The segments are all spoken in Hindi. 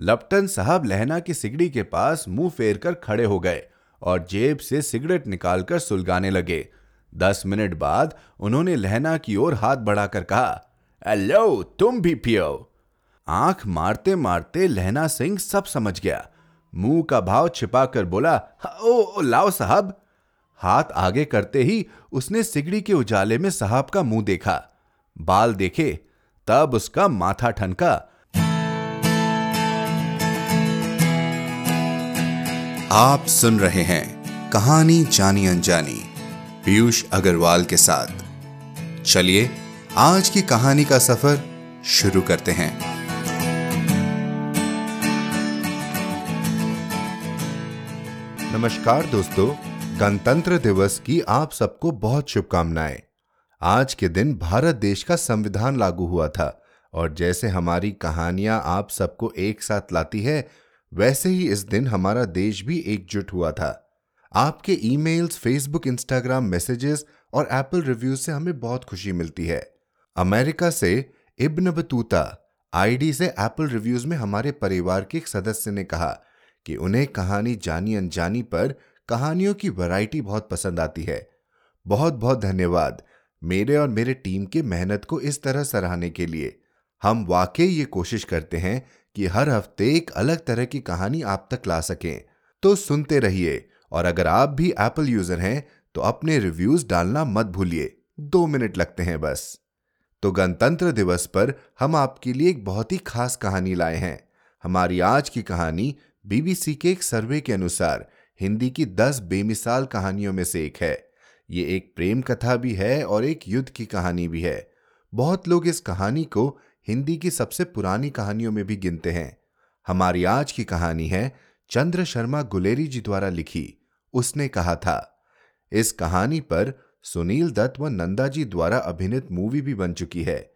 लपटन साहब लहना की सिगड़ी के पास मुँह फेर कर खड़े हो गए और जेब से सिगरेट निकालकर सुलगाने लगे। दस मिनट बाद उन्होंने लहना की ओर हाथ बढ़ाकर कहा हेलो तुम भी पियो। आँख मारते मारते लहना सिंह सब समझ गया। मुँह का भाव छिपाकर बोला ओ, लाओ साहब। हाथ आगे करते ही उसने सिगड़ी के उजाले में साहब का मुँह देखा। बाल देखे तब उसका माथा ठनका आप सुन रहे हैं कहानी जानी अनजानी, पीयूष अग्रवाल के साथ। चलिए, आज की कहानी का सफ़र शुरू करते हैं। नमस्कार दोस्तों, गणतंत्र दिवस की आप सबको बहुत शुभकामनाएँ। आज के दिन भारत देश का संविधान लागू हुआ था और जैसे हमारी कहानियाँ आप सबको एक साथ लाती है वैसे ही इस दिन हमारा देश भी एकजुट हुआ था। आपके ईमेल्स, फेसबुक इंस्टाग्राम मैसेजेस और एप्पल रिव्यूज़ से हमें बहुत खुशी मिलती है। अमेरिका से इब्न बतूता आईडी से एप्पल रिव्यूज़ में हमारे परिवार के एक सदस्य ने कहा कि उन्हें कहानी जानी अनजानी पर कहानियों की वैरायटी बहुत पसंद आती है। बहुत बहुत धन्यवाद मेरे और मेरे टीम के मेहनत को इस तरह सराहने के लिए। हम वाकई ये कोशिश करते हैं कि हर हफ़्ते एक अलग तरह की कहानी आप तक ला सकें। तो सुनते रहिए, और अगर आप भी एप्पल यूज़र हैं तो अपने रिव्यूज़ डालना मत भूलिए। दो मिनट लगते हैं बस। तो गणतंत्र दिवस पर हम आपके लिए एक बहुत ही खास कहानी लाए हैं। हमारी आज की कहानी बीबीसी के एक सर्वे के अनुसार हिंदी की दस बेमिसाल कहानियों में से एक है। ये एक प्रेम कथा भी है और एक युद्ध की कहानी भी है। बहुत लोग इस कहानी को हिंदी की सबसे पुरानी कहानियों में भी गिनते हैं। हमारी आज की कहानी है चंद्र शर्मा गुलेरी जी द्वारा लिखी। उसने कहा था, इस कहानी पर सुनील दत्त व नंदा जी द्वारा अभिनीत मूवी भी बन चुकी है।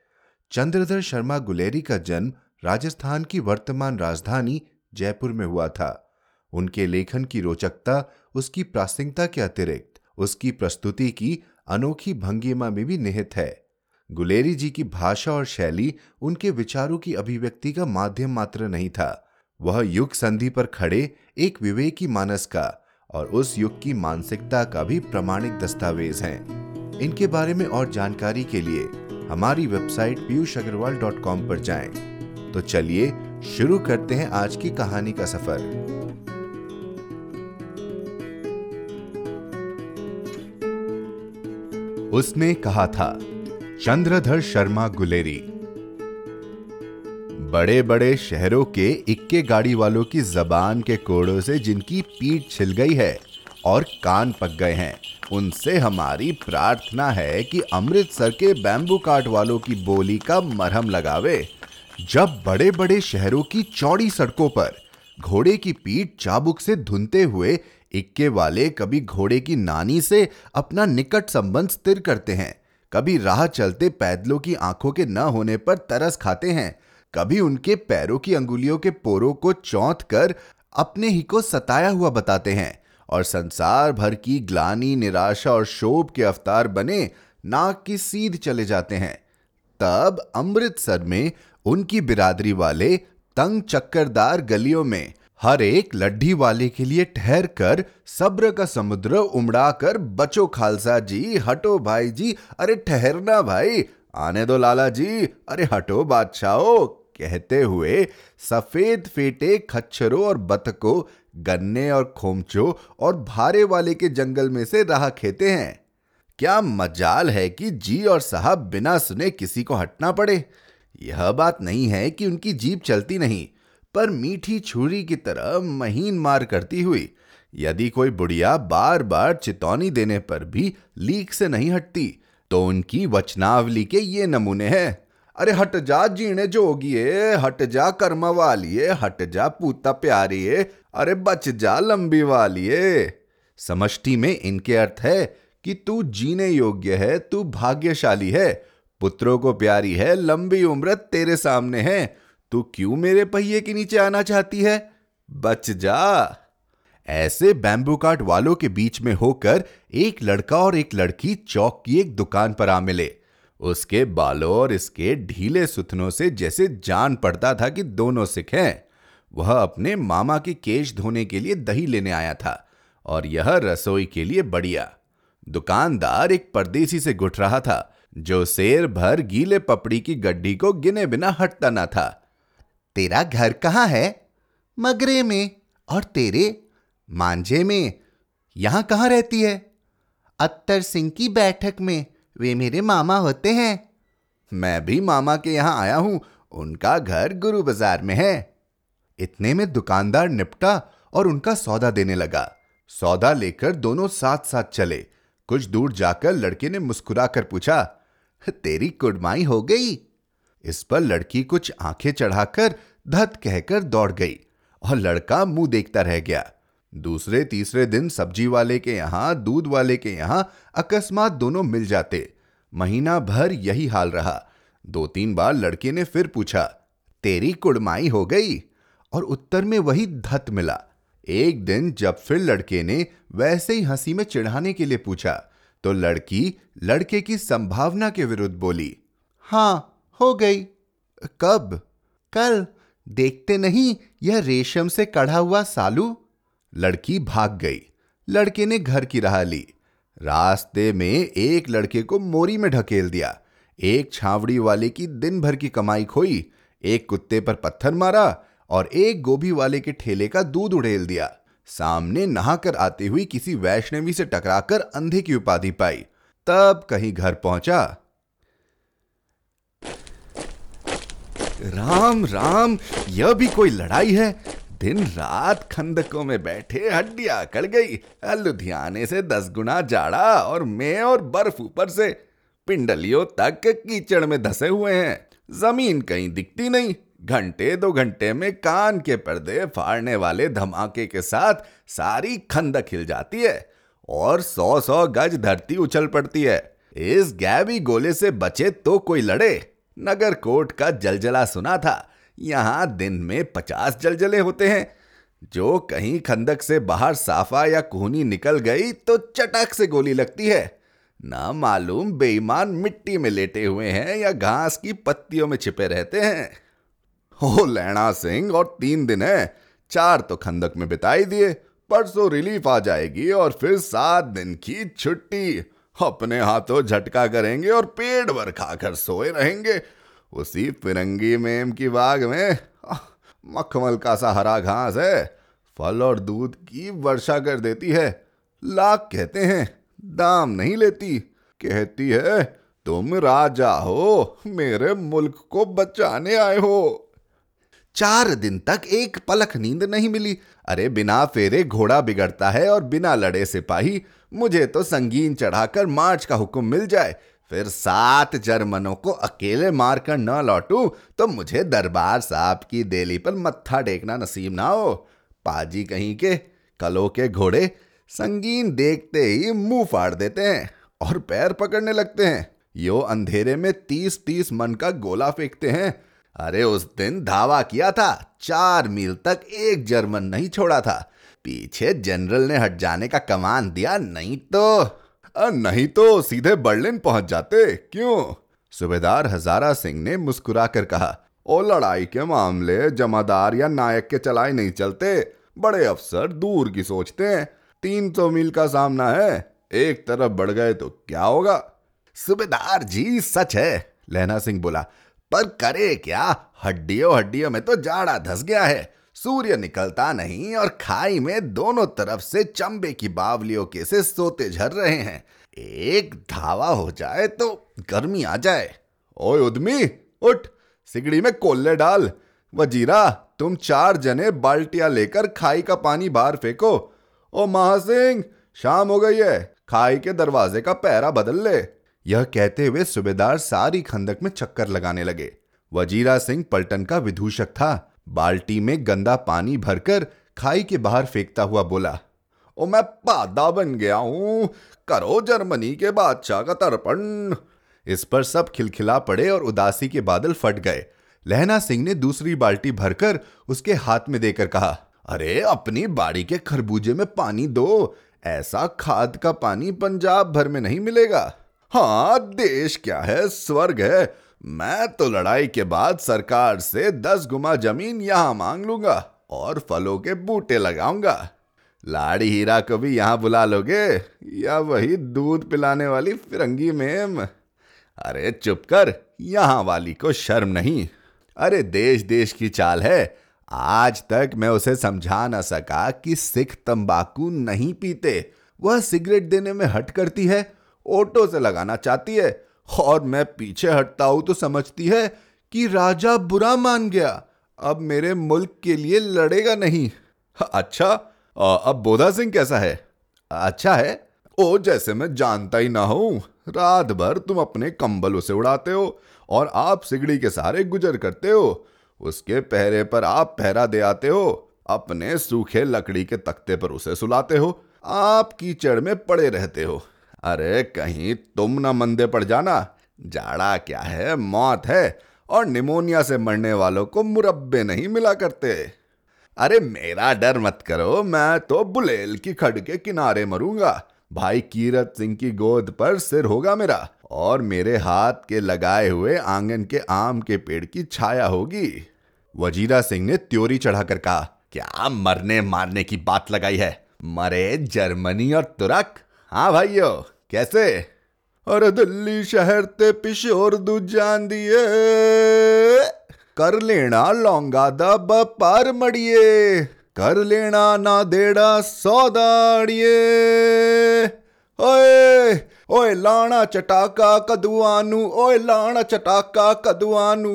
चंद्रधर शर्मा गुलेरी का जन्म राजस्थान की वर्तमान राजधानी जयपुर में हुआ था। उनके लेखन की रोचकता, उसकी प्रासंगिकता के अतिरिक्त, उसकी प्रस्तुति की अनोखी भंगिमा में भी निहित है। गुलेरी जी की भाषा और शैली उनके विचारों की अभिव्यक्ति का माध्यम मात्र नहीं था वह युग संधि पर खड़े एक विवेकी मानस का और उस युग की मानसिकता का भी प्रमाणिक दस्तावेज़ हैं। इनके बारे में और जानकारी के लिए हमारी website Piyush Agrawal dot com पर जाएँ। तो चलिए शुरू करते हैं आज की कहानी का सफ़र उसने कहा था चंद्रधर शर्मा गुलेरी। बड़े बड़े शहरों के इक्के गाड़ी वालों की जबान के कोड़ों से जिनकी पीठ छिल गई है और कान पक गए हैं, उनसे हमारी प्रार्थना है कि अमृतसर के बैम्बू काट वालों की बोली का मरहम लगावे। जब बड़े बड़े शहरों की चौड़ी सड़कों पर घोड़े की पीठ चाबुक से धुनते हुए इक्के वाले कभी घोड़े की नानी से अपना निकट संबंध स्थिर करते हैं कभी राह चलते पैदलों की आँखों के न होने पर तरस खाते हैं। कभी उनके पैरों की अंगुलियों के पोरों को चौंत कर अपने ही को सताया हुआ बताते हैं और संसार भर की ग्लानी, निराशा और शोभ के अवतार बने नाक की सीध चले जाते हैं। तब अमृतसर में उनकी बिरादरी वाले तंग चक्करदार गलियों में हर एक लड्ढी वाले के लिए ठहर कर सब्र का समुद्र उमड़ा कर बचो खालसा जी, हटो भाई जी। अरे ठहरना भाई, आने दो लाला जी। अरे हटो बादशाहो, कहते हुए सफ़ेद फेटे खच्चरों और बतकों गन्ने और खोमचो और भारे वाले के जंगल में से राह खेते हैं। क्या मजाल है कि जी और साहब बिना सुने किसी को हटना पड़े। यह बात नहीं है कि उनकी जीप चलती नहीं। पर मीठी छुरी की तरह महीन मार करती हुई, यदि कोई बुढ़िया बार बार चितौनी देने पर भी लीक से नहीं हटती तो उनकी वचनावली के ये नमूने हैं। अरे हट जा जीने जोगिए, हट जा कर्म वालिए, हट जा पूता प्यारिए, अरे बच जा लंबी वालिए। समष्टि में इनके अर्थ है कि तू जीने योग्य है, तू भाग्यशाली है, पुत्रों को प्यारी है, लंबी उम्र तेरे सामने है तू क्यों मेरे पहिए के नीचे आना चाहती है? बच जा। ऐसे बैम्बू काट वालों के बीच में होकर एक लड़का और एक लड़की चौक की एक दुकान पर आ मिले। उसके बालों और इसके ढीले सुथनों से जैसे जान पड़ता था कि दोनों सिख हैं। वह अपने मामा के केश धोने के लिए दही लेने आया था और यह रसोई के लिए बढ़िया। दुकानदार एक परदेसी से गुट रहा था, जो शेर भर गीले पपड़ी की गड्ढी को गिने बिना हटता ना था। तेरा घर कहाँ है? मगरे में। और तेरे? मांझे में। यहाँ कहाँ रहती है? अत्तर सिंह की बैठक में। वे मेरे मामा होते हैं। मैं भी मामा के यहाँ आया हूँ। उनका घर गुरु बाज़ार में है। इतने में दुकानदार निपटा और उनका सौदा देने लगा। सौदा लेकर दोनों साथ साथ चले। कुछ दूर जाकर लड़के ने मुस्कुराकर पूछा, तेरी कुड़माई हो गई? इस पर लड़की कुछ आँखें चढ़ाकर धत कहकर दौड़ गई और लड़का मुँह देखता रह गया। दूसरे तीसरे दिन सब्ज़ी वाले के यहाँ, दूध वाले के यहाँ अकस्मात दोनों मिल जाते। महीना भर यही हाल रहा। दो तीन बार लड़के ने फिर पूछा, तेरी कुड़माई हो गई? और उत्तर में वही धत मिला। एक दिन जब फिर लड़के ने वैसे ही हँसी में चिढ़ाने के लिए पूछा तो लड़की लड़के की संभावना के विरुद्ध बोली, हाँ हो गई। कब? कल। देखते नहीं, यह रेशम से कढ़ा हुआ सालू। लड़की भाग गई। लड़के ने घर की राह ली। रास्ते में एक लड़के को मोरी में ढकेल दिया। एक छावड़ी वाले की दिन भर की कमाई खोई। एक कुत्ते पर पत्थर मारा और एक गोभी वाले के ठेले का दूध उड़ेल दिया। सामने नहाकर आती हुई किसी वैष्णवी से टकराकर अंधे की उपाधि पाई। तब कहीं घर पहुँचा। राम राम, यह भी कोई लड़ाई है? दिन रात खंदकों में बैठे हड्डियाँ कड़ गई। लुधियाने से दस गुना जाड़ा और मैं और बर्फ़ ऊपर से। पिंडलियों तक कीचड़ में धसे हुए हैं। ज़मीन कहीं दिखती नहीं। घंटे दो घंटे में कान के पर्दे फाड़ने वाले धमाके के साथ सारी खंदक हिल जाती है और सौ सौ गज धरती उछल पड़ती है। इस गैबी गोले से बचे तो कोई लड़े। नगर कोट का जलजला सुना था। यहाँ दिन में पचास जलजले होते हैं। जो कहीं खंदक से बाहर साफा या कोहनी निकल गई तो चटक से गोली लगती है। ना मालूम बेईमान मिट्टी में लेटे हुए हैं या घास की पत्तियों में छिपे रहते हैं। हो, लैणा सिंह, और तीन दिन है। चार तो खंदक में बिताई दिए। परसों रिलीफ आ जाएगी और फिर सात दिन की छुट्टी। अपने हाथों झटका करेंगे और पेट भर खाकर सोए रहेंगे। उसी फिरंगी मेम की बाग में मखमल का सा हरा घास है। फल और दूध की वर्षा कर देती है। लाख कहते हैं, दाम नहीं लेती। कहती है, तुम राजा हो, मेरे मुल्क को बचाने आए हो। चार दिन तक एक पलक नींद नहीं मिली। अरे, बिना फेरे घोड़ा बिगड़ता है और बिना लड़े सिपाही मुझे तो संगीन चढ़ाकर मार्च का हुक्म मिल जाए। फिर सात जर्मनों को अकेले मारकर न लौटू तो मुझे दरबार साहब की देली पर मत्था टेकना नसीब ना हो। पाजी कहीं के, कलो के घोड़े संगीन देखते ही मुँह फाड़ देते हैं और पैर पकड़ने लगते हैं। यो अंधेरे में तीस तीस मन का गोला फेंकते हैं। अरे उस दिन धावा किया था, चार मील तक एक जर्मन नहीं छोड़ा था। पीछे जनरल ने हट जाने का कमान दिया नहीं तो। नहीं तो सीधे बर्लिन पहुँच जाते क्यों? सुबेदार हजारा सिंह ने मुस्कुराकर कहा ओ लड़ाई के मामले जमादार या नायक के चलाए नहीं चलते। बड़े अफसर दूर की सोचते हैं। तीन सौ मील का सामना है एक तरफ़ बढ़ गए तो क्या होगा? सुबेदार जी सच है लहना सिंह बोला पर करे क्या? हड्डियों हड्डियों में तो जाड़ा धस गया है। सूर्य निकलता नहीं और खाई में दोनों तरफ़ से चंबे की बावलियों के से सोते झर रहे हैं। एक धावा हो जाए तो गर्मी आ जाए। ओए उदमी, उठ, सिगड़ी में कोल्ले डाल। वजीरा, तुम चार जने बाल्टिया लेकर खाई का पानी बाहर फेंको। ओ महासिंह, शाम हो गई है, खाई के दरवाजे का पैरा बदल ले। यह कहते हुए सूबेदार सारी खंदक में चक्कर लगाने लगे। वजीरा सिंह पलटन का विदूषक था। बाल्टी में गंदा पानी भरकर खाई के बाहर फेंकता हुआ बोला, ओ, मैं पादा बन गया हूँ। करो जर्मनी के बादशाह का तर्पण इस पर सब खिलखिला पड़े और उदासी के बादल फट गए। लहना सिंह ने दूसरी बाल्टी भरकर उसके हाथ में देकर कहा, अरे, अपनी बाड़ी के खरबूजे में पानी दो। ऐसा खाद का पानी पंजाब भर में नहीं मिलेगा। हाँ देश क्या है? स्वर्ग है। मैं तो लड़ाई के बाद सरकार से दस गुमा ज़मीन यहाँ मांग लूँगा और फलों के बूटे लगाऊँगा। लाड़ी हीरा को भी यहाँ बुला लोगे? या वही दूध पिलाने वाली फिरंगी मेम? अरे चुप कर, यहाँ वाली को शर्म नहीं। अरे देश देश की चाल है। आज तक मैं उसे समझा ना सका कि सिख तंबाकू नहीं पीते। वह सिगरेट देने में हट करती है ऑटो से लगाना चाहती है और मैं पीछे हटता हूँ तो समझती है कि राजा बुरा मान गया। अब मेरे मुल्क के लिए लड़ेगा नहीं। अच्छा अब बोधा सिंह कैसा है? अच्छा है? ओ, जैसे मैं जानता ही ना हूँ। रात भर तुम अपने कंबल उसे उड़ाते हो और आप सिगड़ी के सहारे गुजर करते हो। उसके पहरे पर आप पहरा दे आते हो। अपने सूखे लकड़ी के तख्ते पर उसे सुलाते हो। आप कीचड़ में पड़े रहते हो। अरे कहीं तुम ना मंदे पड़ जाना। जाड़ा क्या है, मौत है, और निमोनिया से मरने वालों को मुरब्बे नहीं मिला करते। अरे मेरा डर मत करो, मैं तो बुलेल की खड के किनारे मरूँगा। भाई कीरत सिंह की गोद पर सिर होगा मेरा, और मेरे हाथ के लगाए हुए आँगन के आम के पेड़ की छाया होगी। वजीरा सिंह ने त्योरी चढ़ाकर कहा, क्या मरने मारने की बात लगाई है? मरे जर्मनी और तुरक हाँ भाइयों कैसे और दिल्ली शहर ते पिशोर दू जान दिए कर लेना लौंगा दा बपार मड़िए कर लेना ना देड़ा सौदाड़िए ओए ओए लाना चटाका कदुआनू ओए लाना चटाका कदुआनू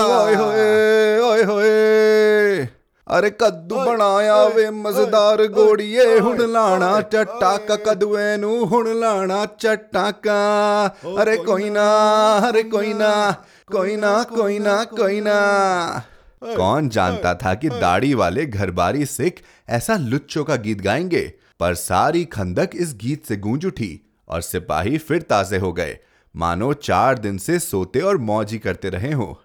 ओए होए अरे कद्दू बनाया वे मज़ेदार गोड़िए हुन लाना चटाका कदुए नु हुन लाना चटाका अरे कोई ना अरे कोई ना कोई ना कोई ना कोई ना। कौन जानता था कि दाढ़ी वाले घरबारी सिख ऐसा लुच्चों का गीत गाएँगे? पर सारी खंदक इस गीत से गूंज उठी और सिपाही फिर ताजे हो गए। मानो चार दिन से सोते और मौज ही करते रहे हो।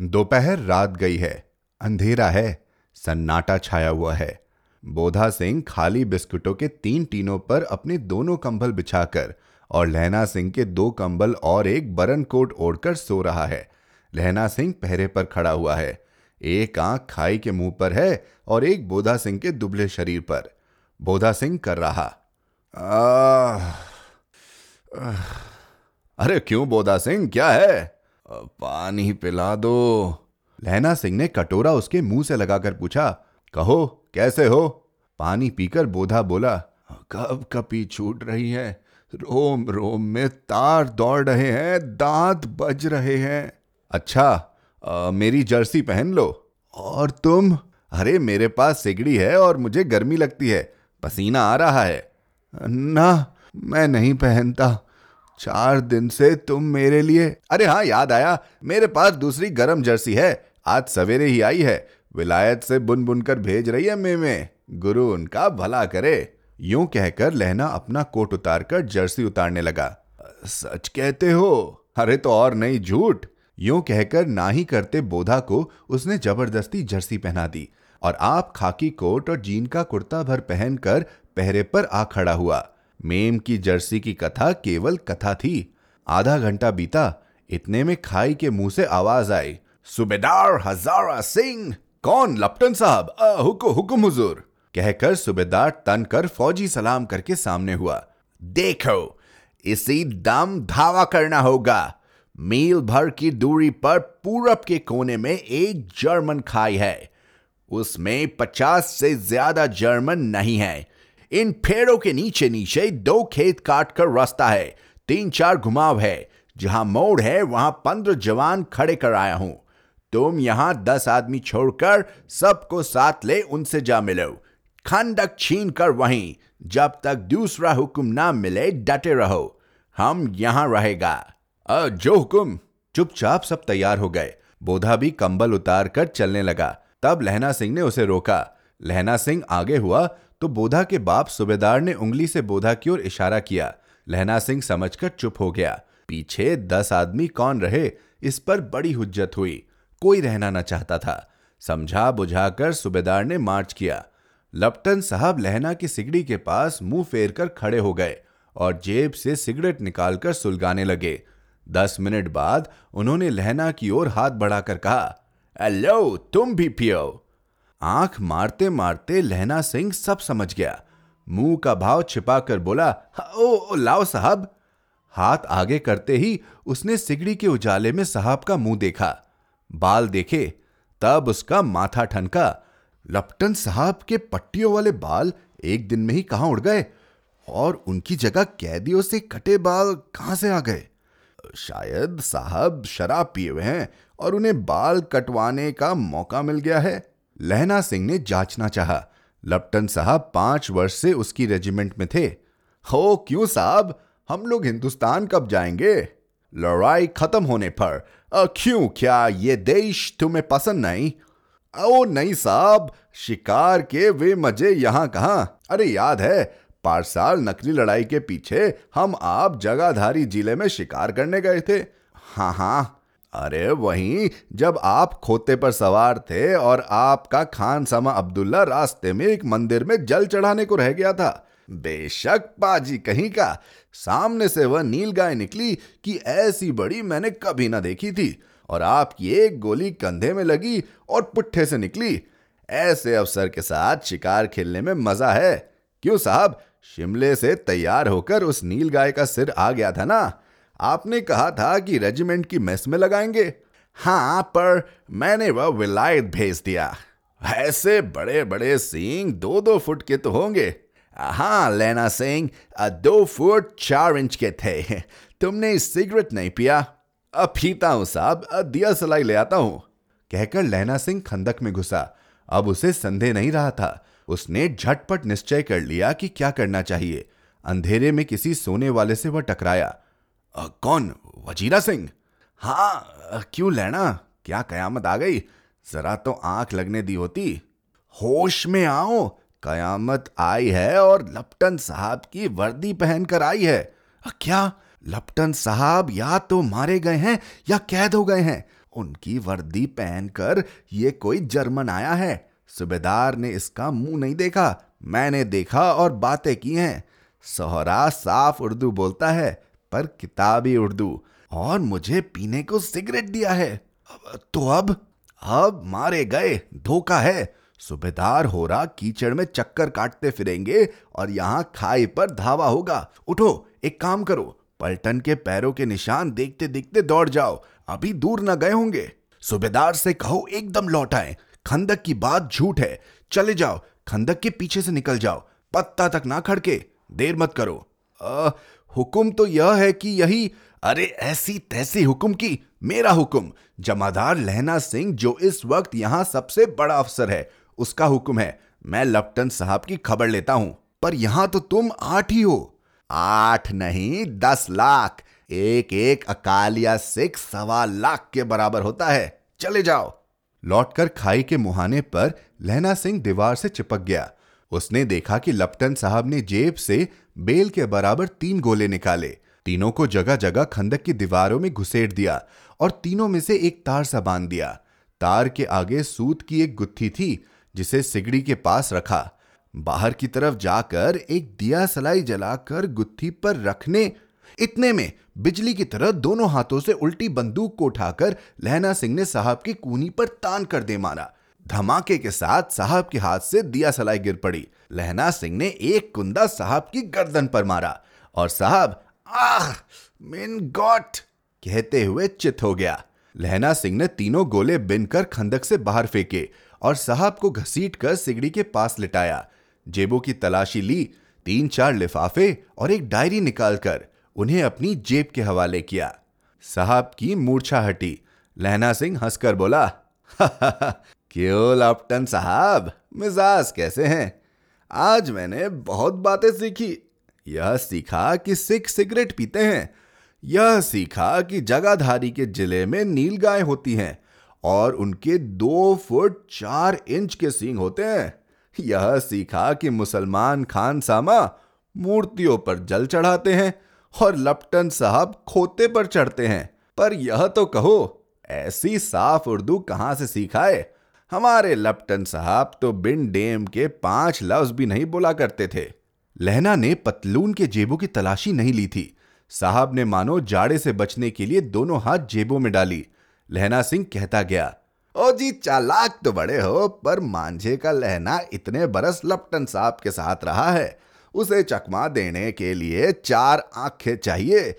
दोपहर रात गई है। अंधेरा है सन्नाटा छाया हुआ है। बोधा सिंह खाली बिस्कुटों के तीन टीनों पर अपने दोनों कंबल बिछाकर और लहना सिंह के दो कंबल और एक बरन कोट ओढ़कर सो रहा है। लहना सिंह पहरे पर खड़ा हुआ है। एक आँख खाई के मुँह पर है और एक बोधा सिंह के दुबले शरीर पर। बोधा सिंह कर रहा आ, आ, अरे क्यों बोधा सिंह क्या है? पानी पिला दो। लहना सिंह ने कटोरा उसके मुँह से लगाकर पूछा कहो कैसे हो? पानी पीकर बोधा बोला कब कपी छूट रही है रोम रोम में तार दौड़ रहे हैं दांत बज रहे हैं। अच्छा आ, मेरी जर्सी पहन लो। और तुम? अरे मेरे पास सिगड़ी है और मुझे गर्मी लगती है पसीना आ रहा है। ना मैं नहीं पहनता। चार दिन से तुम मेरे लिए अरे हाँ याद आया मेरे पास दूसरी गर्म जर्सी है आज सवेरे ही आई है। विलायत से बुन बुन कर भेज रही है मेमे गुरु उनका भला करे। यूँ कहकर लहना अपना कोट उतार कर जर्सी उतारने लगा। सच कहते हो? अरे तो और नहीं झूठ। यूँ कहकर ना ही करते बोधा को उसने ज़बरदस्ती जर्सी पहना दी और आप खाकी कोट और जीन का कुर्ता भर पहनकर पहरे पर आ खड़ा हुआ। मेम की जर्सी की कथा केवल कथा थी। आधा घंटा बीता। इतने में खाई के मुँह से आवाज़ आई। सुबेदार हजारा सिंह, कौन लप्टन साहब? हुक्म हुक्म हुजूर। कहकर सुबेदार तन कर फौजी सलाम करके सामने हुआ। देखो, इसी दम धावा करना होगा। मील भर की दूरी पर पूरब के कोने में एक जर्मन खाई है। उसमें पचास से ज़्यादा जर्मन नहीं है। इन पेड़ों के नीचे नीचे दो खेत काट कर रास्ता है। तीन चार घुमाव है। जहाँ मोड़ है, वहाँ पंद्रह जवान खड़े कर आया हूँ। तुम यहाँ दस आदमी छोड़कर सबको साथ ले उनसे जा मिलो। खंडक छीन कर वहीं, जब तक दूसरा हुक्म ना मिले, डटे रहो। हम यहाँ रहेगा। जो हुक्म। चुपचाप सब तैयार हो गए। बोधा भी कंबल उतार कर चलने लगा। तब लहना सिंह ने उसे रोका। लहना सिंह आगे हुआ तो बोधा के बाप सुबेदार ने उंगली से बोधा की ओर इशारा किया। लहना सिंह समझकर चुप हो गया। पीछे दस आदमी कौन रहे, इस पर बड़ी हुज्जत हुई। कोई रहना न चाहता था। समझा बुझाकर सुबेदार ने मार्च किया। लपटन साहब लहना की सिगड़ी के पास मुँह फेर कर खड़े हो गए और जेब से सिगरेट निकालकर सुलगाने लगे। दस मिनट बाद उन्होंने लहना की ओर हाथ बढ़ाकर कहा, हेलो, तुम भी पियो। आँख मारते मारते लहना सिंह सब समझ गया। मुँह का भाव छिपा कर बोला, ओ, लाओ साहब। हाथ आगे करते ही उसने सिगड़ी के उजाले में साहब का मुँह देखा। बाल देखे, तब उसका माथा ठनका। लपटन साहब के पट्टियों वाले बाल एक दिन में ही कहाँ उड़ गए और उनकी जगह कैदियों से कटे बाल कहाँ से आ गए? शायद साहब शराब पिए हुए हैं और उन्हें बाल कटवाने का मौका मिल गया है। लहना सिंह ने जांचना चाहा। लप्टन साहब पाँच वर्ष से उसकी रेजिमेंट में थे। हो क्यों साहब? हम लोग हिंदुस्तान कब जाएँगे? लड़ाई खत्म होने पर क्यों? क्या ये देश तुम्हें पसंद नहीं? ओ नहीं साहब, शिकार के वे मज़े यहाँ कहाँ? अरे याद है पारसाल नकली लड़ाई के पीछे हम आप जगाधारी ज़िले में शिकार करने गए थे। हाँ हाँ। अरे वहीं, जब आप खोते पर सवार थे और आपका खान समा अब्दुल्ला रास्ते में एक मंदिर में जल चढ़ाने को रह गया था बेशक पाजी कहीं का। सामने से वह नील गाय निकली कि ऐसी बड़ी मैंने कभी ना देखी थी और आपकी एक गोली कंधे में लगी और पुट्ठे से निकली। ऐसे अवसर के साथ शिकार खेलने में मज़ा है। क्यों साहब? शिमले से तैयार होकर उस नील गाय का सिर आ गया था ना। आपने कहा था कि रेजिमेंट की मेस में लगाएँगे। हाँ पर मैंने वह विलायत भेज दिया। ऐसे बड़े बड़े सींग दो दो फुट के तो होंगे। हाँ लेना सिंह दो फुट चार इंच के थे। तुमने सिगरेट नहीं पिया। अब पीता हूँ साहब दिया सलाई ले आता हूँ। कहकर लहना सिंह खंदक में घुसा। अब उसे संदेह नहीं रहा था। उसने झटपट निश्चय कर लिया कि क्या करना चाहिए। अंधेरे में किसी सोने वाले से वह टकराया। कौन? वजीरा सिंह? हाँ क्यों लेना? क्या कयामत आ गई? जरा तो आँख लगने दी होती। होश में आओ। कयामत आई है और लपटन साहब की वर्दी पहनकर आई है। क्या? लपटन साहब या तो मारे गए हैं या कैद हो गए हैं? उनकी वर्दी पहनकर ये कोई जर्मन आया है। सूबेदार ने इसका मुँह नहीं देखा। मैंने देखा और बातें की हैं। सोहरा साफ़ उर्दू बोलता है, पर किताबी उर्दू। और मुझे पीने को सिगरेट दिया है। तो अब अब मारे गए, धोखा है। सूबेदार हो रहा कीचड़ में चक्कर काटते फिरेंगे और यहाँ खाई पर धावा होगा। उठो एक काम करो पलटन के पैरों के निशान देखते देखते दौड़ जाओ। अभी दूर न गए होंगे। सूबेदार से कहो एकदम लौट आए। खंदक की बात झूठ है। चले जाओ खंदक के पीछे से निकल जाओ। पत्ता तक ना खड़के देर मत करो। आ, हुक्म तो यह है कि यही अरे ऐसी तैसी हुक्म की मेरा हुक्म। जमादार लहना सिंह जो इस वक्त यहाँ सबसे बड़ा अफसर है। उसका हुक्म है, मैं लपटन साहब की खबर लेता हूँ। पर यहाँ तो तुम आठ ही हो। आठ नहीं, दस लाख। एक एक अकालिया सिख सवा लाख के बराबर होता है। चले जाओ। लौटकर खाई के मुहाने पर लहना सिंह दीवार से चिपक गया। उसने देखा कि लप्टन साहब ने जेब से बेल के बराबर तीन गोले निकाले। तीनों को जगह जगह खंदक की दीवारों में घुसेड़ दिया और तीनों में से एक तार सा बाँध दिया। तार के आगे सूत की एक गुत्थी थी जिसे सिगड़ी के पास रखा। बाहर की तरफ़ जाकर एक दिया सलाई जलाकर गुत्थी पर रखने। इतने में बिजली की तरह दोनों हाथों से उल्टी बंदूक को उठाकर लहना सिंह ने साहब की कूनी पर तान कर दे मारा। धमाके के साथ साहब के हाथ से दिया सलाई गिर पड़ी। लहना सिंह ने एक कुंदा साहब की गर्दन पर मारा और साहब, आह, मिन गॉट, कहते हुए चित हो गया। लहना सिंह ने तीनों गोले बिनकर खंदक से बाहर फेंके। और साहब को घसीट कर सिगड़ी के पास लिटाया। जेबों की तलाशी ली, तीन चार लिफाफे और एक डायरी निकालकर उन्हें अपनी जेब के हवाले किया। साहब की मूर्छा हटी। लहना सिंह हंसकर बोला क्यों लॉपटन साहब? मिजाज कैसे हैं? आज मैंने बहुत बातें सीखी। यह सीखा कि सिख सिगरेट पीते हैं। यह सीखा कि जगाधारी के ज़िले में नील गाय होती हैं। और उनके दो फुट चार इंच के सींग होते हैं। यह सीखा कि मुसलमान खान सामा मूर्तियों पर जल चढ़ाते हैं और लपटन साहब खोते पर चढ़ते हैं। पर यह तो कहो, ऐसी साफ़ उर्दू कहाँ से सीखाए? हमारे लपटन साहब तो बिन डेम के पाँच लफ्ज भी नहीं बोला करते थे। लहना ने पतलून के जेबों की तलाशी नहीं ली थी। साहब ने मानो जाड़े से बचने के लिए दोनों हाथ जेबों में डाली। लहना सिंह कहता गया, ओ जी, चालाक तो बड़े हो, पर मांझे का लहना इतने बरस लपटन साहब के साथ रहा है। उसे चकमा देने के लिए चार आँखें चाहिए।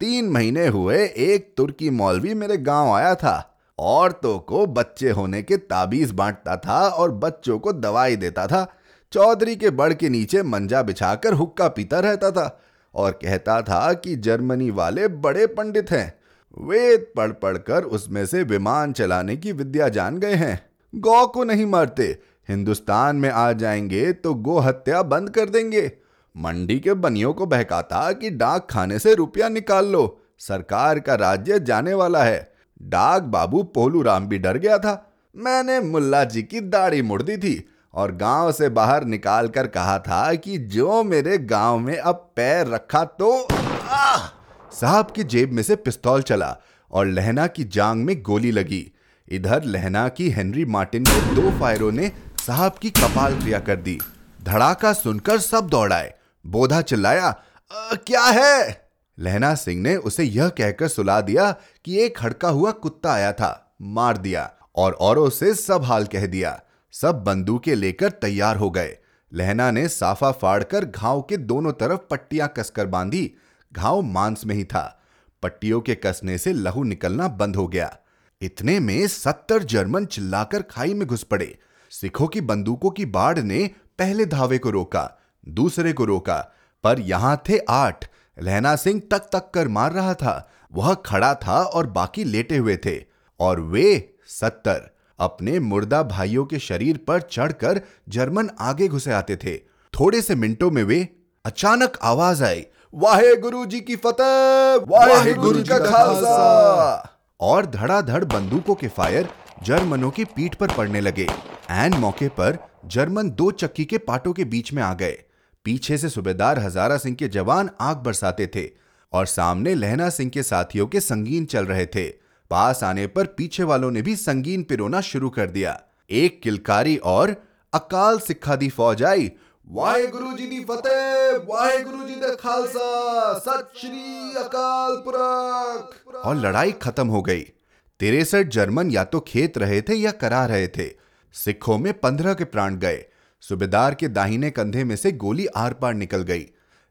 तीन महीने हुए, एक तुर्की मौलवी मेरे गाँव आया था। औरतों को बच्चे होने के ताबीज बांटता था और बच्चों को दवाई देता था। चौधरी के बड़ के नीचे मंजा बिछाकर हुक्का पीता रहता था और कहता था कि जर्मनी वाले बड़े पंडित हैं। वेद पढ़ पढ़कर उसमें से विमान चलाने की विद्या जान गए हैं। गौ को नहीं मारते। हिंदुस्तान में आ जाएँगे तो गो हत्या बंद कर देंगे। मंडी के बनियों को बहकाता कि डाक खाने से रुपया निकाल लो। सरकार का राज्य जाने वाला है। डाक बाबू पोलू राम भी डर गया था। मैंने मुल्ला जी की दाढ़ी मुड़ दी थी और गाँव से बाहर निकाल कर कहा था कि जो मेरे गाँव में अब पैर रखा तो आह! साहब की जेब में से पिस्तौल चला और लहना की जांग में गोली लगी। इधर लहना की हेनरी मार्टिन के दो फायरों ने साहब की कपाल क्रिया कर दी। धड़ाका सुनकर सब दौड़ाए। बोधा चिल्लाया क्या है? लहना सिंह ने उसे यह कहकर सुला दिया कि एक हड़का हुआ कुत्ता आया था, मार दिया और औरों से सब हाल कह दिया। सब बंदूकें लेकर तैयार हो गए। लहना ने साफा फाड़कर घाव के दोनों तरफ़ पट्टियाँ कसकर बांधी घाव मांस में ही था। पट्टियों के कसने से लहू निकलना बंद हो गया। इतने में सत्तर जर्मन चिल्लाकर खाई में घुस पड़े। सिखों की बंदूकों की बाढ़ ने पहले धावे को रोका, दूसरे को रोका, पर यहाँ थे आठ। लहना सिंह तक तक कर मार रहा था। वह खड़ा था और बाकी लेटे हुए थे। और वे सत्तर। अपने मुर्दा भाइयों के शरीर पर चढ़कर जर्मन आगे घुसे आते थे। थोड़े से मिनटों में वे अचानक आवाज़ आई। वाहे गुरु जी की फतेह वाहे गुरु जी का खालसा। और धड़ाधड़ बंदूकों के फायर जर्मनों की पीठ पर पड़ने लगे। एन मौके पर जर्मन दो चक्की के पाटों के बीच में आ गए। पीछे से सूबेदार हजारा सिंह के जवान आग बरसाते थे और सामने लहना सिंह के साथियों के संगीन चल रहे थे। पास आने पर पीछे वालों ने भी संगीन पिरोना शुरू कर दिया। एक किलकारी और अकाल सिखा दी फौज आई वाहे गुरु जी दी फतेह वाहे गुरु जी दा खालसा, सत श्री अकाल पुरख। और लड़ाई खत्म हो गई। तिरसठ जर्मन या तो खेत रहे थे या करा रहे थे। सिखों में पंद्रह के प्राण गए। सूबेदार के दाहिने कंधे में से गोली आर पार निकल गई।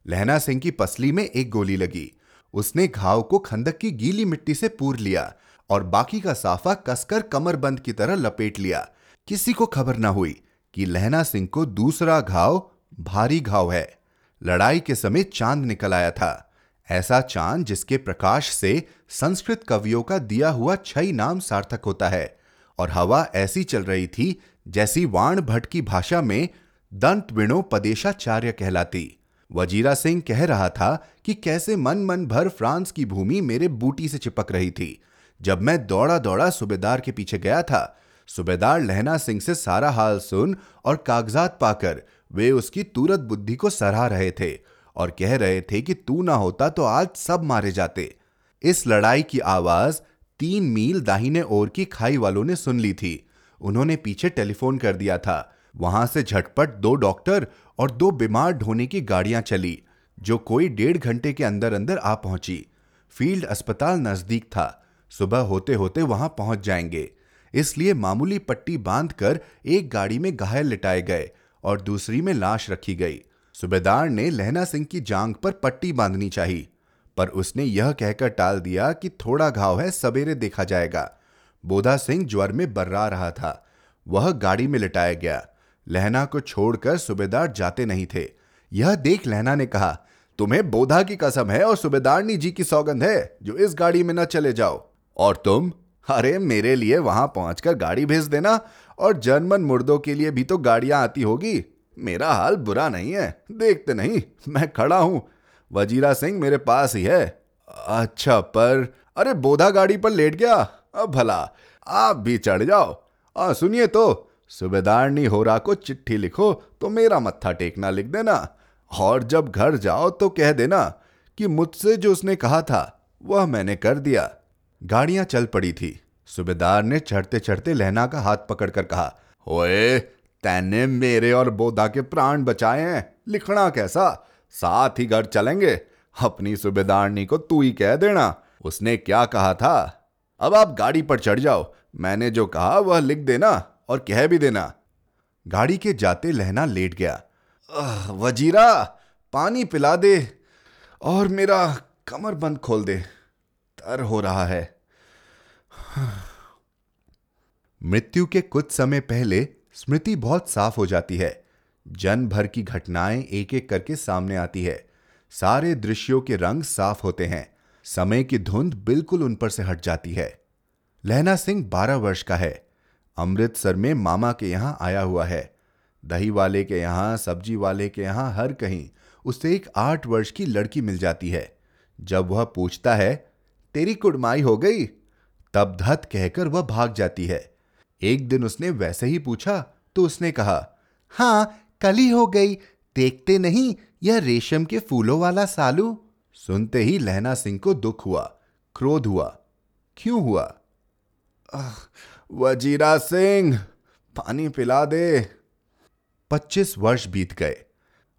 लहना सिंह की पसली में एक गोली लगी। उसने घाव को खंदक की गीली मिट्टी से पूर लिया और बाकी का साफा कसकर कमरबंद की तरह लपेट लिया। किसी को खबर ना हुई। कि लहना सिंह को दूसरा घाव भारी घाव है। लड़ाई के समय चाँद निकल आया था। ऐसा चाँद जिसके प्रकाश से संस्कृत कवियों का दिया हुआ छई नाम सार्थक होता है और हवा ऐसी चल रही थी जैसी वाण भट्ट की भाषा में दंत विणो पदेशाचार्य कहलाती। वजीरा सिंह कह रहा था कि कैसे मन मन भर फ्रांस की भूमि मेरे बूटी से चिपक रही थी। जब मैं दौड़ा दौड़ा सूबेदार के पीछे गया था सूबेदार लहना सिंह से सारा हाल सुन और कागजात पाकर वे उसकी तुरत बुद्धि को सराह रहे थे और कह रहे थे कि तू ना होता तो आज सब मारे जाते। इस लड़ाई की आवाज़ तीन मील दाहिने ओर की खाई वालों ने सुन ली थी। उन्होंने पीछे टेलीफोन कर दिया था। वहाँ से झटपट दो डॉक्टर और दो बीमार ढोने की गाड़ियाँ चली, जो कोई डेढ़ घंटे के अंदर अंदर आ पहुँची। फ़ील्ड अस्पताल नज़दीक था। सुबह होते होते वहाँ पहुँच जाएँगे। इसलिए मामूली पट्टी बांधकर एक गाड़ी में घायल लिटाए गए और दूसरी में लाश रखी गई। सूबेदार ने लहना सिंह की जांग पर पट्टी बांधनी चाहिए, पर उसने यह कहकर टाल दिया कि थोड़ा घाव है, सवेरे देखा जाएगा। बोधा सिंह ज्वर में बर्रा रहा था। वह गाड़ी में लिटाया गया। लहना को छोड़कर सूबेदार जाते नहीं थे। यह देख लहना ने कहा, तुम्हें बोधा की कसम है और सूबेदारनी जी की सौगंध है, जो इस गाड़ी में न चले जाओ। और तुम? अरे, मेरे लिए वहाँ पहुंचकर गाड़ी भेज देना और जर्मन मुर्दों के लिए भी तो गाड़ियाँ आती होगी। मेरा हाल बुरा नहीं है, देखते नहीं, मैं खड़ा हूँ। वजीरा सिंह मेरे पास ही है। अच्छा पर, अरे, बोधा गाड़ी पर लेट गया। अब भला, आप भी चढ़ जाओ। आ, सुनिए तो सूबेदारनी होरा को चिट्ठी लिखो तो मेरा मत्था टेकना लिख देना। और जब घर जाओ तो कह देना कि मुझसे जो उसने कहा था, वह मैंने कर दिया। गाड़ियाँ चल पड़ी थी। सूबेदार ने चढ़ते चढ़ते लहना का हाथ पकड़कर कहा ओए तैने मेरे और बोधा के प्राण बचाए हैं। लिखना कैसा? साथ ही घर चलेंगे। अपनी सूबेदारनी को तू ही कह देना। उसने क्या कहा था? अब आप गाड़ी पर चढ़ जाओ। मैंने जो कहा वह लिख देना और कह भी देना। गाड़ी के जाते लहना लेट गया। वजीरा, पानी पिला दे और मेरा कमर बंद खोल दे। तर हो रहा है। मृत्यु के कुछ समय पहले स्मृति बहुत साफ़ हो जाती है। जन भर की घटनाएँ एक एक करके सामने आती है। सारे दृश्यों के रंग साफ़ होते हैं। समय की धुंध बिल्कुल उन पर से हट जाती है। लहना सिंह बारह वर्ष का है। अमृतसर में मामा के यहाँ आया हुआ है। दही वाले के यहाँ, सब्ज़ी वाले के यहाँ, हर कहीं उसे एक आठ वर्ष की लड़की मिल जाती है। जब वह पूछता है तेरी कुड़माई हो गई। तब धत कहकर वह भाग जाती है। एक दिन उसने वैसे ही पूछा तो उसने कहा, हाँ, कल ही गई। देखते नहीं, यह रेशम के फूलों वाला सालू? सुनते ही लहना सिंह को दुख हुआ, क्रोध हुआ। क्यों हुआ? वजीरा सिंह, पानी पिला दे। पच्चीस वर्ष बीत गए।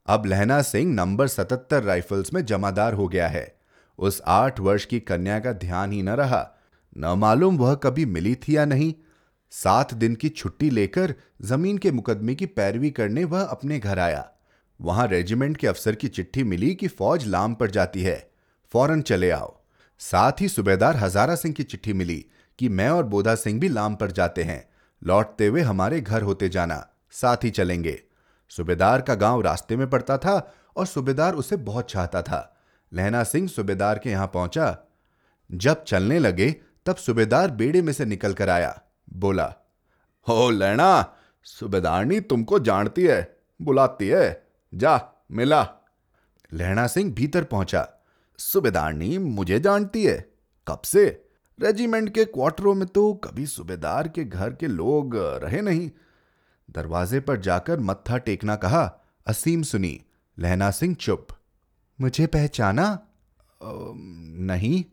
अब लहना सिंह नंबर सतहत्तर राइफल्स में जमादार हो गया है। उस आठ वर्ष की कन्या का ध्यान ही न रहा। न मालूम वह कभी मिली थी या नहीं। सात दिन की छुट्टी लेकर ज़मीन के मुकदमे की पैरवी करने वह अपने घर आया। वहाँ रेजिमेंट के अफसर की चिट्ठी मिली कि फौज लाम पर जाती है। फ़ौरन चले आओ। साथ ही सूबेदार हजारा सिंह की चिट्ठी मिली कि मैं और बोधा सिंह भी लाम पर जाते हैं। लौटते हुए हमारे घर होते जाना। साथ ही चलेंगे। सूबेदार का गाँव रास्ते में पड़ता था और सूबेदार उसे बहुत चाहता था। लहना सिंह सूबेदार के यहाँ पहुँचा। जब चलने लगे, तब सूबेदार बेड़े में से निकल कर आया। बोला, हो लैना सूबेदारनी तुमको जानती है, बुलाती है। जा, मिला। लहना सिंह भीतर पहुँचा। सूबेदारनी मुझे जानती है। कब से? रेजिमेंट के क्वार्टरों में तो कभी सूबेदार के घर के लोग रहे नहीं। दरवाजे पर जाकर मत्था टेकना कहा, असीम सुनी। लहना सिंह चुप। मुझे पहचाना? नहीं।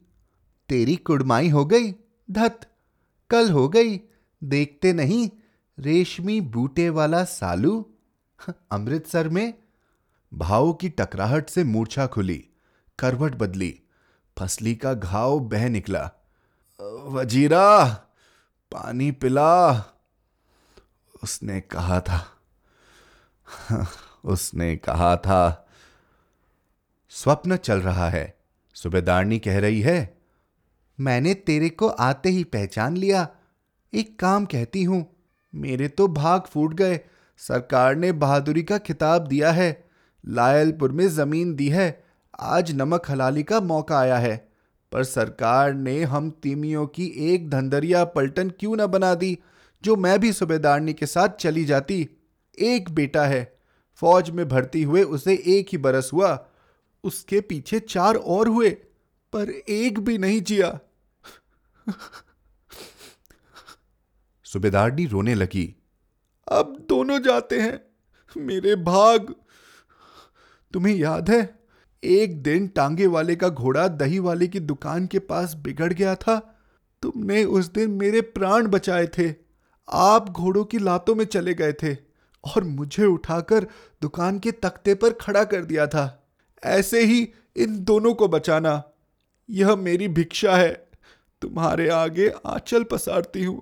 तेरी कुड़माई हो गई, धत। कल हो गई, देखते नहीं, रेशमी बूटे वाला सालू। अमृतसर में। भाव की टकराहट से मूर्छा खुली, करवट बदली, फसली का घाव बह निकला। वजीरा, पानी पिला। उसने कहा था उसने कहा था स्वप्न चल रहा है। सुबेदारनी कह रही है, मैंने तेरे को आते ही पहचान लिया। एक काम कहती हूँ, मेरे तो भाग फूट गए। सरकार ने बहादुरी का खिताब दिया है। लायलपुर में ज़मीन दी है। आज नमक हलाली का मौका आया है। पर सरकार ने हम तीमियों की एक धंधरिया पलटन क्यों न बना दी, जो मैं भी सूबेदारनी के साथ चली जाती? एक बेटा है। फौज में भर्ती हुए उसे एक ही बरस हुआ। उसके पीछे चार और हुए पर एक भी नहीं जिया। सूबेदारनी रोने लगी। अब दोनों जाते हैं मेरे भाग। तुम्हें याद है एक दिन टांगे वाले का घोड़ा दही वाले की दुकान के पास बिगड़ गया था। तुमने उस दिन मेरे प्राण बचाए थे। आप घोड़ों की लातों में चले गए थे और मुझे उठाकर दुकान के तख्ते पर खड़ा कर दिया था। ऐसे ही इन दोनों को बचाना। यह मेरी भिक्षा है। तुम्हारे आगे आंचल पसारती हूँ।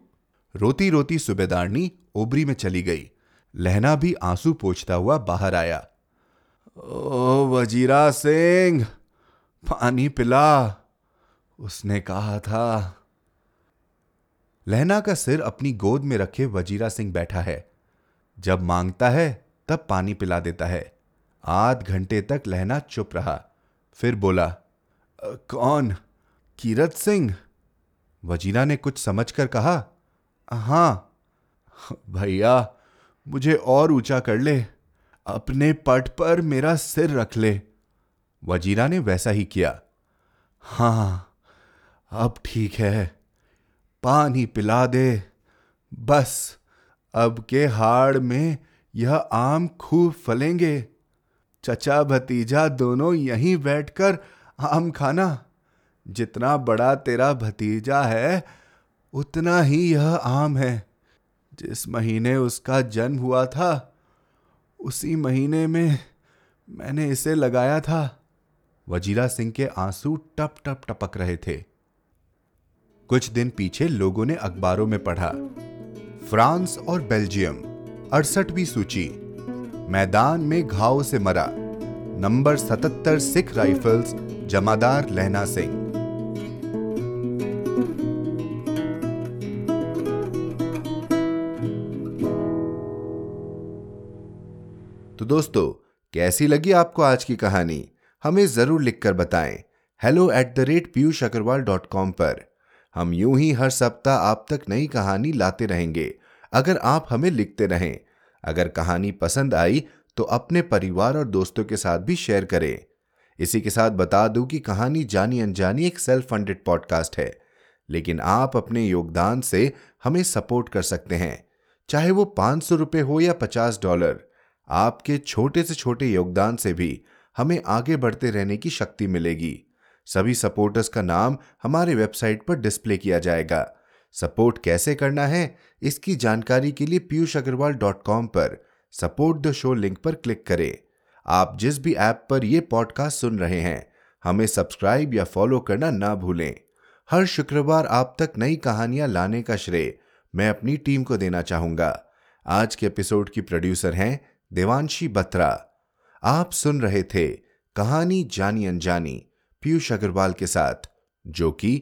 रोती रोती सुबेदारनी ओबरी में चली गई। लहना भी आँसू पोछता हुआ बाहर आया। ओ वजीरा सिंह, पानी पिला, उसने कहा था। लहना का सिर अपनी गोद में रखे वजीरा सिंह बैठा है। जब माँगता है, तब पानी पिला देता है। आध घंटे तक लहना चुप रहा। फिर बोला कौन? कीरत सिंह? वजीरा ने कुछ समझकर कहा, हाँ, भैया, मुझे और ऊँचा कर ले, अपने पट पर मेरा सिर रख ले। वजीरा ने वैसा ही किया। हाँ, अब ठीक है, पानी पिला दे, बस, अब के हाड़ में यह आम खूब फलेंगे। चचा भतीजा दोनों यहीं बैठकर आम खाना। जितना बड़ा तेरा भतीजा है, उतना ही यह आम है। जिस महीने उसका जन्म हुआ था, उसी महीने में मैंने इसे लगाया था। वजीरा सिंह के आँसू टप टप टपक रहे थे। कुछ दिन पीछे लोगों ने अखबारों में पढ़ा। फ्रांस और बेल्जियम, अड़सठवीं सूची। मैदान में घाव से मरा। नंबर 77 सिख राइफल्स, जमादार लहना सिंह। तो दोस्तों, कैसी लगी आपको आज की कहानी? हमें ज़रूर लिखकर बताएँ। Hello at the rate Piyush Agrawal dot com पर। हम यूँ ही हर सप्ताह आप तक नई कहानी लाते रहेंगे। अगर आप हमें लिखते रहें अगर कहानी पसंद आई तो अपने परिवार और दोस्तों के साथ भी शेयर करें। इसी के साथ बता दूँ कि कहानी जानी अनजानी एक सेल्फ फंडेड पॉडकास्ट है, लेकिन आप अपने योगदान से हमें सपोर्ट कर सकते हैं। चाहे वो पाँच सौ रुपये हो या पचास डॉलर आपके छोटे से छोटे योगदान से भी हमें आगे बढ़ते रहने की शक्ति मिलेगी। सभी सपोर्टर्स का नाम हमारे वेबसाइट पर डिस्प्ले किया जाएगा। सपोर्ट कैसे करना है, इसकी जानकारी के लिए पीयूष अग्रवाल डॉट कॉम पर सपोर्ट द शो लिंक पर क्लिक करें। आप जिस भी ऐप पर यह पॉडकास्ट सुन रहे हैं, हमें सब्सक्राइब या फॉलो करना ना भूलें। हर शुक्रवार आप तक नई कहानियाँ लाने का श्रेय मैं अपनी टीम को देना चाहूँगा। आज के एपिसोड की प्रोड्यूसर हैं देवांशी बत्रा। आप सुन रहे थे कहानी जानी अनजानी पीयूष अग्रवाल के साथ, जो कि